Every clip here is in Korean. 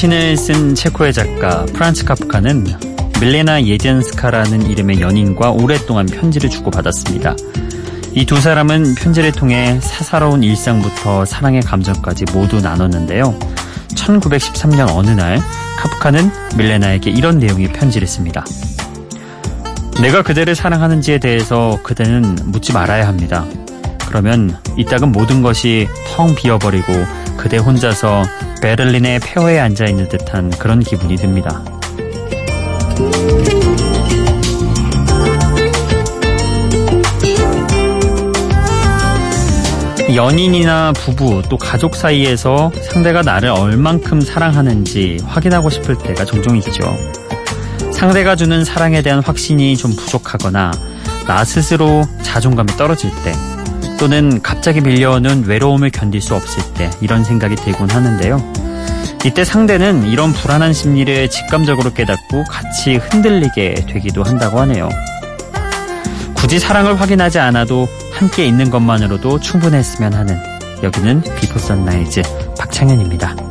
시를 쓴 체코의 작가 프란츠 카프카는 밀레나 예젠스카라는 이름의 연인과 오랫동안 편지를 주고받았습니다. 이 두 사람은 편지를 통해 사사로운 일상부터 사랑의 감정까지 모두 나눴는데요. 1913년 어느 날 카프카는 밀레나에게 이런 내용의 편지를 씁니다. 내가 그대를 사랑하는지에 대해서 그대는 묻지 말아야 합니다. 그러면 이따금 모든 것이 텅 비어버리고 그대 혼자서 베를린의 폐허에 앉아 있는 듯한 그런 기분이 듭니다. 연인이나 부부 또 가족 사이에서 상대가 나를 얼만큼 사랑하는지 확인하고 싶을 때가 종종 있죠. 상대가 주는 사랑에 대한 확신이 좀 부족하거나 나 스스로 자존감이 떨어질 때 또는 갑자기 밀려오는 외로움을 견딜 수 없을 때 이런 생각이 들곤 하는데요. 이때 상대는 이런 불안한 심리를 직감적으로 깨닫고 같이 흔들리게 되기도 한다고 하네요. 굳이 사랑을 확인하지 않아도 함께 있는 것만으로도 충분했으면 하는 여기는 Before Sunrise 박창현입니다.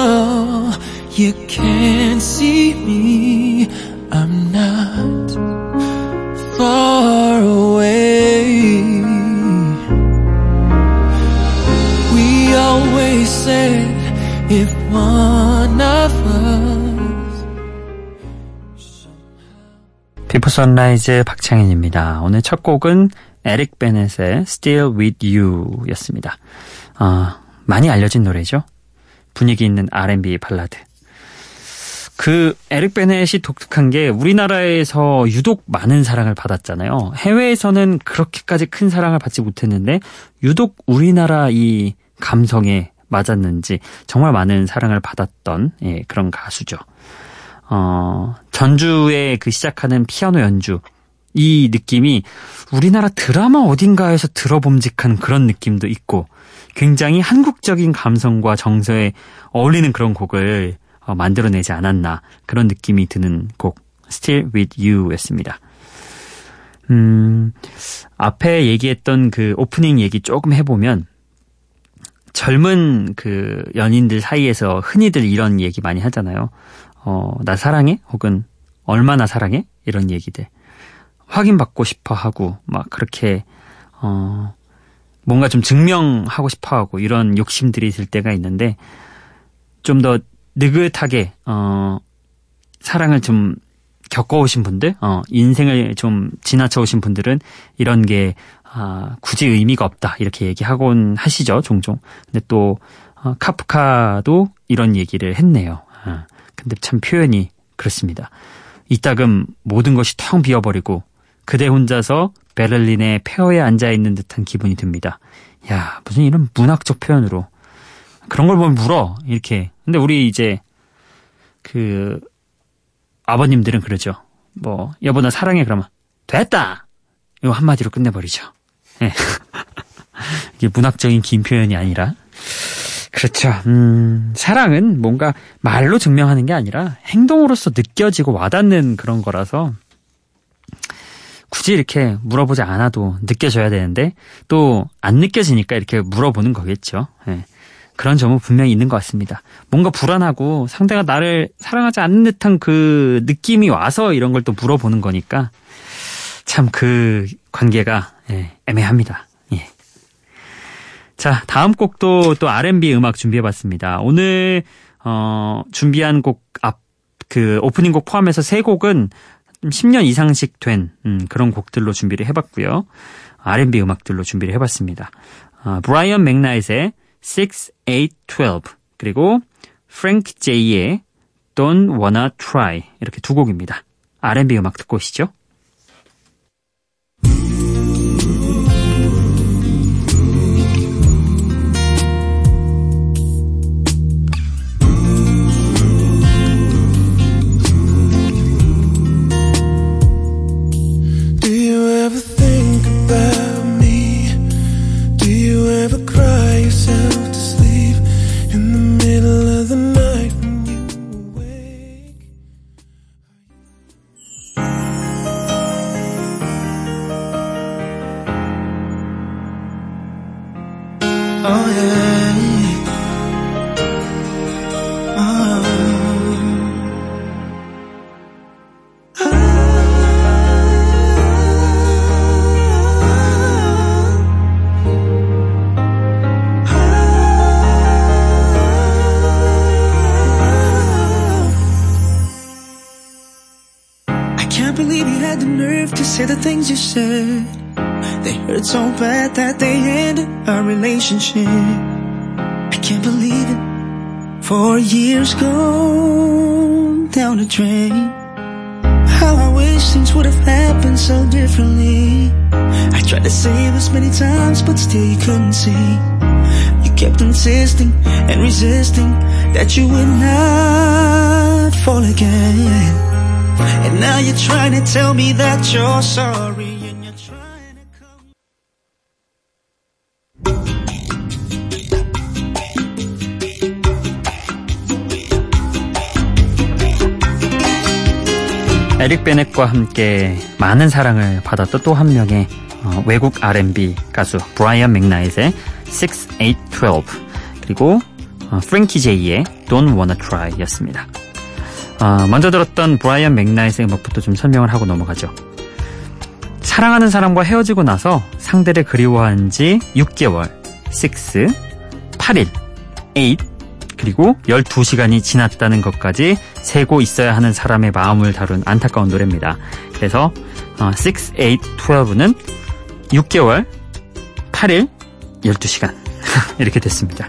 Though you can't see me, I'm not far away. We always said if one of us 비포 선라이즈 박창인입니다. 오늘 첫 곡은 에릭 베넷의 Still With You 였습니다. 어, 많이 알려진 노래죠. 분위기 있는 R&B 발라드. 그 에릭 베넷이 독특한 게 우리나라에서 유독 많은 사랑을 받았잖아요. 해외에서는 그렇게까지 큰 사랑을 받지 못했는데 유독 우리나라 이 감성에 맞았는지 정말 많은 사랑을 받았던 예, 그런 가수죠. 어, 전주에 그 시작하는 피아노 연주 이 느낌이 우리나라 드라마 어딘가에서 들어봄직한 그런 느낌도 있고 굉장히 한국적인 감성과 정서에 어울리는 그런 곡을 어, 만들어내지 않았나 그런 느낌이 드는 곡 Still With You였습니다. 음, 앞에 얘기했던 그 오프닝 얘기 조금 해보면 젊은 그 연인들 사이에서 흔히들 이런 얘기 많이 하잖아요. 어, 나 사랑해? 혹은 얼마나 사랑해? 이런 얘기들. 확인받고 싶어 하고, 막 그렇게, 어, 뭔가 좀 증명하고 싶어 하고 이런 욕심들이 있을 때가 있는데, 좀 더 느긋하게, 어, 사랑을 좀 겪어오신 분들, 어, 인생을 좀 지나쳐 오신 분들은 이런 게 아, 굳이 의미가 없다 이렇게 얘기하곤 하시죠 종종. 근데 또 어, 카프카도 이런 얘기를 했네요. 아, 근데 참 표현이 그렇습니다. 이따금 모든 것이 텅 비어버리고 그대 혼자서 베를린의 폐허에 앉아 있는 듯한 기분이 듭니다. 야 무슨 이런 문학적 표현으로 그런 걸 보면 물어 이렇게. 근데 우리 이제 그 아버님들은 그러죠. 뭐 여보 나 사랑해 그러면 됐다. 이거 한마디로 끝내버리죠. 네. 이게 문학적인 긴 표현이 아니라 그렇죠. 음, 사랑은 뭔가 말로 증명하는 게 아니라 행동으로서 느껴지고 와닿는 그런 거라서 굳이 이렇게 물어보지 않아도 느껴져야 되는데 또 안 느껴지니까 이렇게 물어보는 거겠죠. 네. 그런 점은 분명히 있는 것 같습니다. 뭔가 불안하고 상대가 나를 사랑하지 않는 듯한 그 느낌이 와서 이런 걸 또 물어보는 거니까 참 그 관계가 예, 애매합니다. 예. 자, 다음 곡도 또 R&B 음악 준비해봤습니다. 오늘 어, 준비한 곡 앞 그 오프닝 곡 포함해서 세 곡은 10년 이상씩 된 음, 그런 곡들로 준비를 해봤고요. R&B 음악들로 준비를 해봤습니다. 아, 브라이언 맥나잇의 6, 8, 12 그리고 프랭크 제이의 Don't Wanna Try 이렇게 두 곡입니다. R&B 음악 듣고 오시죠. Said. They hurt so bad that they ended our relationship. I can't believe it. Four years gone down the drain. How I wish things would have happened so differently. I tried to save us many times, but still you couldn't see. You kept insisting and resisting that you would not fall again. And now you're trying to tell me that you're sorry 에릭 베넷과 함께 많은 사랑을 받았던 또 한 명의 어, 외국 R&B 가수 브라이언 맥나잇의 6, 8, 12 그리고 어, 프랭키 제이의 Don't Wanna Try 였습니다. 어, 먼저 들었던 브라이언 맥나잇의 음악부터 좀 설명을 하고 넘어가죠. 사랑하는 사람과 헤어지고 나서 상대를 그리워한 지 6개월, 6, 8일, 8, 그리고 12시간이 지났다는 것까지 세고 있어야 하는 사람의 마음을 다룬 안타까운 노래입니다. 그래서 6, 8, 12는 6개월, 8일, 12시간 이렇게 됐습니다.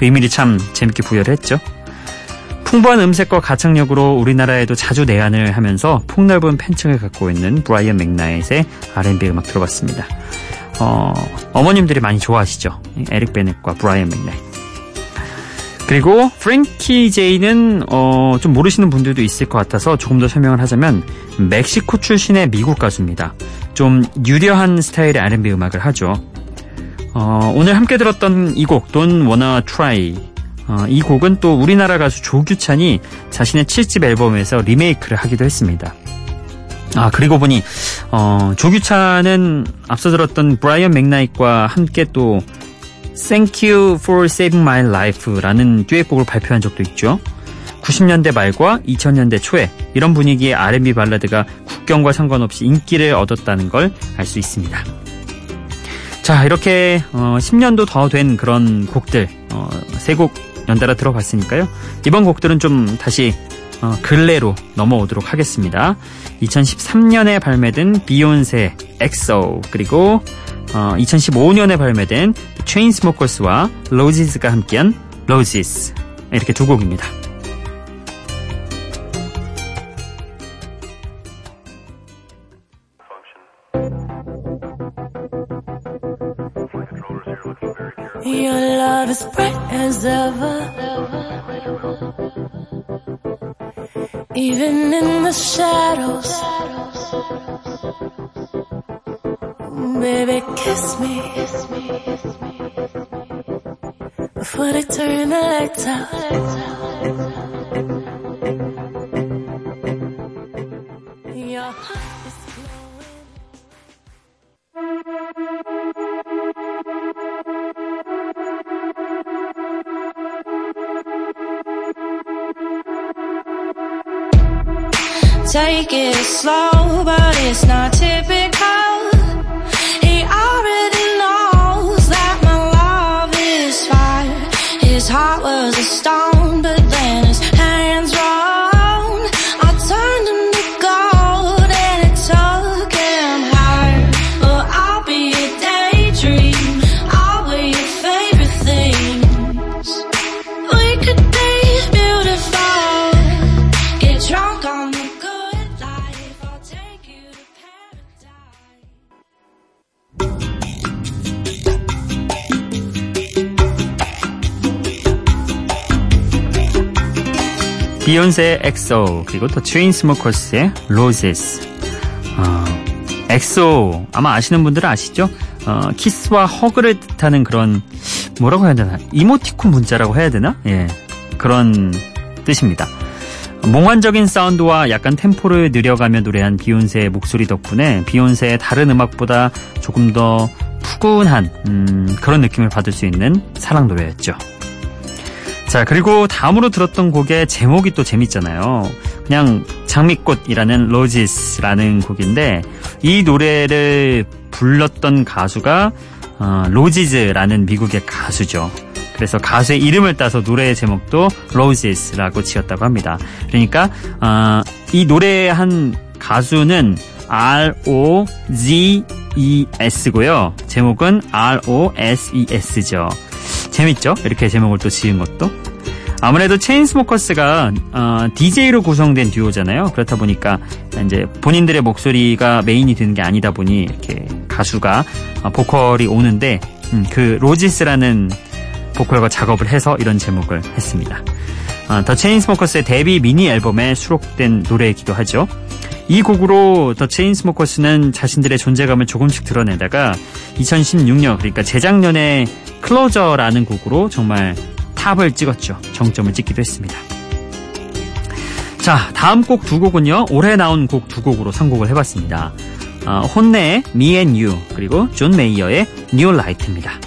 의미를 참 재밌게 부여를 했죠. 풍부한 음색과 가창력으로 우리나라에도 자주 내한을 하면서 폭넓은 팬층을 갖고 있는 브라이언 맥나잇의 R&B 음악 들어봤습니다. 어, 어머님들이 많이 좋아하시죠? 에릭 베넷과 브라이언 맥나잇. 그리고 프랭키 제이는 어, 좀 모르시는 분들도 있을 것 같아서 조금 더 설명을 하자면 멕시코 출신의 미국 가수입니다. 좀 유려한 스타일의 R&B 음악을 하죠. 어, 오늘 함께 들었던 이 곡 Don't Wanna Try 어, 이 곡은 또 우리나라 가수 조규찬이 자신의 7집 앨범에서 리메이크를 하기도 했습니다. 아 그리고 보니 어, 조규찬은 앞서 들었던 브라이언 맥나잇과 함께 또 Thank You for Saving My Life라는 듀엣곡을 발표한 적도 있죠. 90년대 말과 2000년대 초에 이런 분위기의 R&B 발라드가 국경과 상관없이 인기를 얻었다는 걸 알 수 있습니다. 자 이렇게 어, 10년도 더 된 그런 곡들 어, 세곡 연달아 들어봤으니까요. 이번 곡들은 좀 다시 어, 근래로 넘어오도록 하겠습니다. 2013년에 발매된 비욘세, XO 그리고 어, 2015년에 발매된 체인스모커스와 로지스가 함께한 Roses 이렇게 두 곡입니다. Baby, kiss me. Before they turn the lights out. Take it slow, but it's not Was a star. 비욘세의 XO 그리고 또 체인스모커스의 Roses 어, XO 아마 아시는 분들은 아시죠? 어, 키스와 hug를 뜻하는 그런 뭐라고 해야 되나 이모티콘 문자라고 해야 되나? 예 그런 뜻입니다. 몽환적인 사운드와 약간 템포를 늘려가며 노래한 비욘세의 목소리 덕분에 비욘세의 다른 음악보다 조금 더 푸근한 음, 그런 느낌을 받을 수 있는 사랑 노래였죠. 자 그리고 다음으로 들었던 곡의 제목이 또 재밌잖아요. 그냥 장미꽃이라는 로지스라는 곡인데 이 노래를 불렀던 가수가 어, 로지즈라는 미국의 가수죠. 그래서 가수의 이름을 따서 노래의 제목도 Roses라고 지었다고 합니다. 그러니까 어, 이 노래한 가수는 R O Z E S고요. 제목은 R O S E S죠. 재밌죠? 이렇게 제목을 또 지은 것도. 아무래도 체인스모커스가 어, DJ로 구성된 듀오잖아요. 그렇다 보니까 이제 본인들의 목소리가 메인이 되는 게 아니다 보니 이렇게 가수가 어, 보컬이 오는데 음, 그 로지스라는 보컬과 작업을 해서 이런 제목을 했습니다. 어, 더 체인스모커스의 데뷔 미니 앨범에 수록된 노래이기도 하죠. 이 곡으로 더 체인스모커스는 자신들의 존재감을 조금씩 드러내다가 2016년 그러니까 재작년에 Closer라는 곡으로 정말 top을 찍었죠. 정점을 찍기도 했습니다. 자, 다음 곡 두 곡은요. 올해 나온 곡 두 곡으로 선곡을 해봤습니다. 어, 혼네의 Me and You 그리고 존 메이어의 New Light입니다.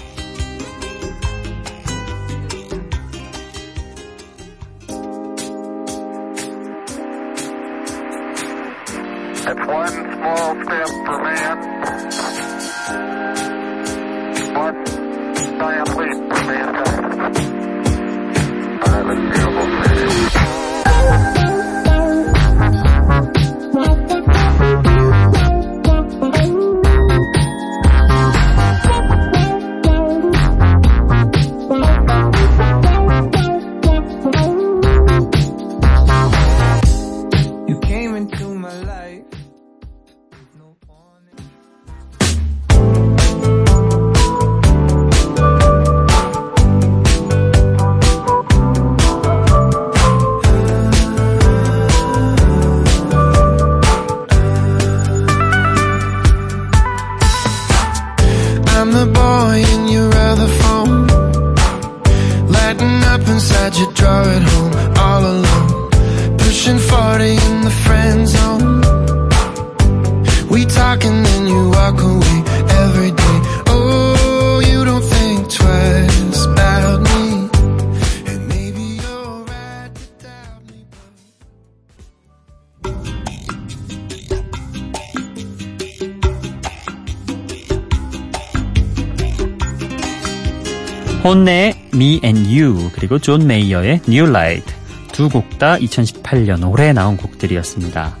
혼네의 Me and You 그리고 존 메이어의 New Light 두 곡 다 2018년 올해 나온 곡들이었습니다.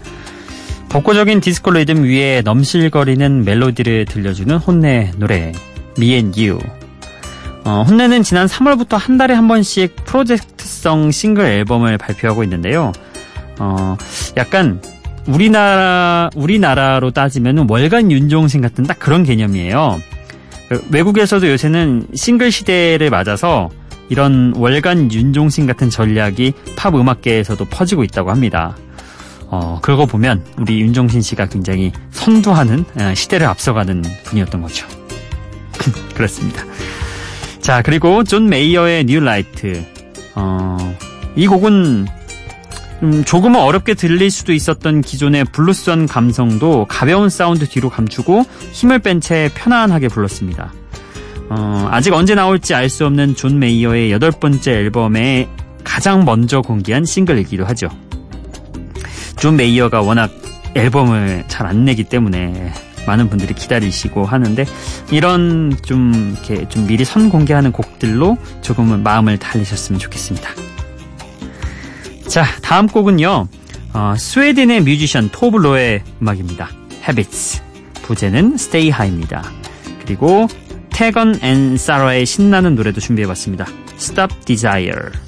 복고적인 디스코 리듬 위에 넘실거리는 멜로디를 들려주는 혼네 노래 Me and You 어, 혼네는 지난 3월부터 한 달에 한 번씩 프로젝트성 싱글 앨범을 발표하고 있는데요. 어, 약간 우리나라 우리나라로 따지면 월간 윤종신 같은 딱 그런 개념이에요. 그 외국에서도 요새는 싱글 시대를 맞아서 이런 월간 윤종신 같은 전략이 팝 음악계에서도 퍼지고 있다고 합니다. 어, 그러고 보면 우리 윤종신 씨가 굉장히 선두하는 어, 시대를 앞서가는 분이었던 거죠. 그렇습니다. 자, 그리고 존 메이어의 New Light. 어, 이 곡은 음, 조금은 어렵게 들릴 수도 있었던 기존의 블루스한 감성도 가벼운 사운드 뒤로 감추고 힘을 뺀 채 편안하게 불렀습니다. 어, 아직 언제 나올지 알 수 없는 존 메이어의 여덟 번째 앨범에 가장 먼저 공개한 싱글이기도 하죠. 존 메이어가 워낙 앨범을 잘 안 내기 때문에 많은 분들이 기다리시고 하는데 이런 좀 이렇게 좀 미리 선 공개하는 곡들로 조금은 마음을 달래셨으면 좋겠습니다. 자, 다음 곡은요. 어, 스웨덴의 뮤지션 토브 로의 음악입니다. Habits. 부제는 Stay High입니다. 그리고 티건 앤 사라의 신나는 노래도 준비해봤습니다. Stop Desire.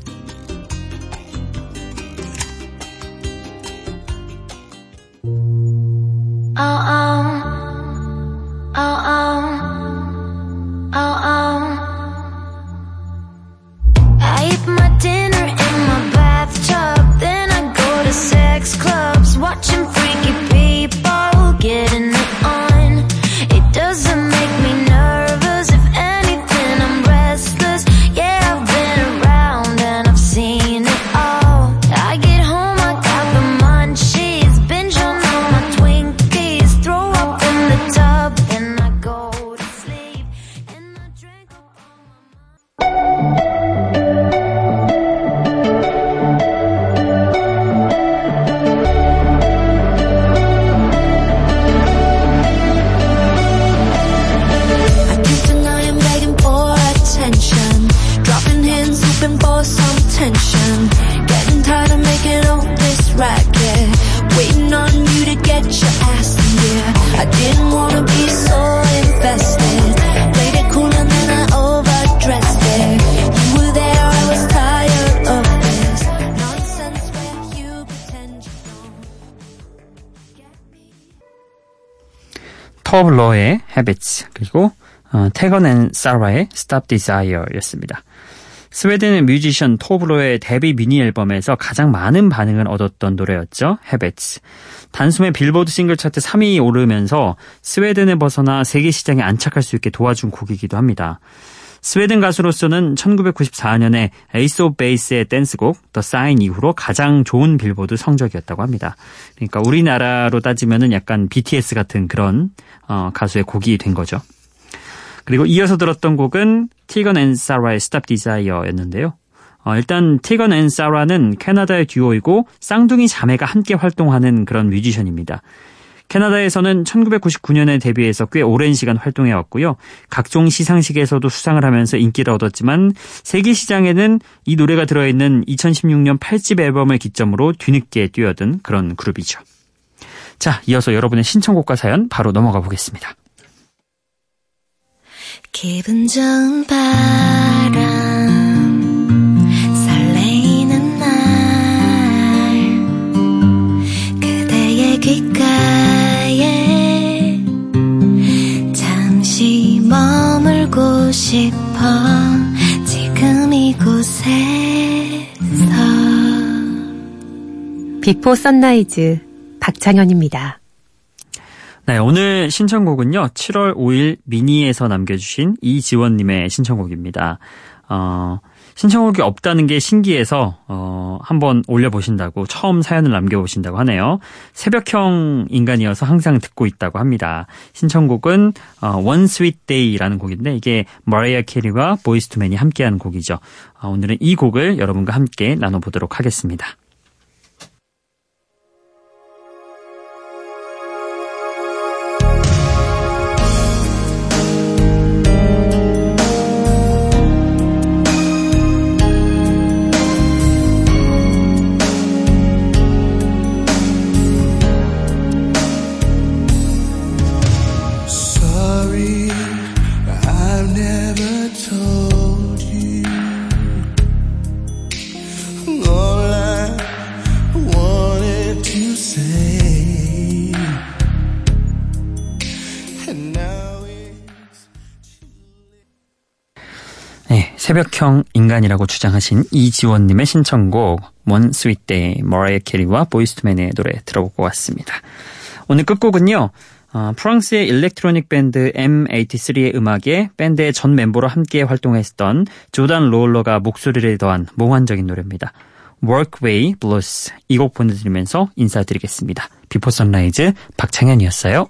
토브 로의 Habits 그리고 어, 티건 앤 사라의 Stop Desire였습니다. 스웨덴의 뮤지션 토브 로의 데뷔 미니 앨범에서 가장 많은 반응을 얻었던 노래였죠. Habits. 단숨에 빌보드 싱글 차트 3위에 오르면서 스웨덴에 벗어나 세계 시장에 안착할 수 있게 도와준 곡이기도 합니다. 스웨덴 가수로서는 1994년에 에이스 오브 베이스의 댄스곡 The Sign 이후로 가장 좋은 빌보드 성적이었다고 합니다. 그러니까 우리나라로 따지면은 약간 BTS 같은 그런 어, 가수의 곡이 된 거죠. 그리고 이어서 들었던 곡은 티건 앤 사라의 Stop Desire였는데요. 어, 일단 티건 앤 사라는 캐나다의 듀오이고 쌍둥이 자매가 함께 활동하는 그런 뮤지션입니다. 캐나다에서는 1999년에 데뷔해서 꽤 오랜 시간 활동해 왔고요. 각종 시상식에서도 수상을 하면서 인기를 얻었지만 세계 시장에는 이 노래가 들어있는 2016년 8집 앨범을 기점으로 뒤늦게 뛰어든 그런 그룹이죠. 자, 이어서 여러분의 신청곡과 사연 바로 넘어가 보겠습니다. 기분 좋은 바람 싶어 지금 이곳에서 Before Sunrise 박창현입니다. 네, 오늘 신청곡은요, 7월 5일 미니에서 남겨주신 이지원님의 신청곡입니다. 어, 신청곡이 없다는 게 신기해서, 어, 한번 올려보신다고, 처음 사연을 남겨보신다고 하네요. 새벽형 인간이어서 항상 듣고 있다고 합니다. 신청곡은, 어, One Sweet Day라는 곡인데, 이게 머라이어 캐리와 보이스 투맨이 함께한 곡이죠. 어, 오늘은 이 곡을 여러분과 함께 나눠보도록 하겠습니다. 네, 새벽형 인간이라고 주장하신 이지원님의 신청곡 Sweet Day, 머라이어 캐리와 보이스투맨의 노래 들어보고 왔습니다. 오늘 끝곡은요. 어, 프랑스의 electronic 밴드 M83의 음악에 밴드의 전 멤버로 함께 활동했던 조단 로울러가 목소리를 더한 몽환적인 노래입니다. Walkaway Blues 이 곡 보내드리면서 인사드리겠습니다. Before Sunrise 박창현이었어요.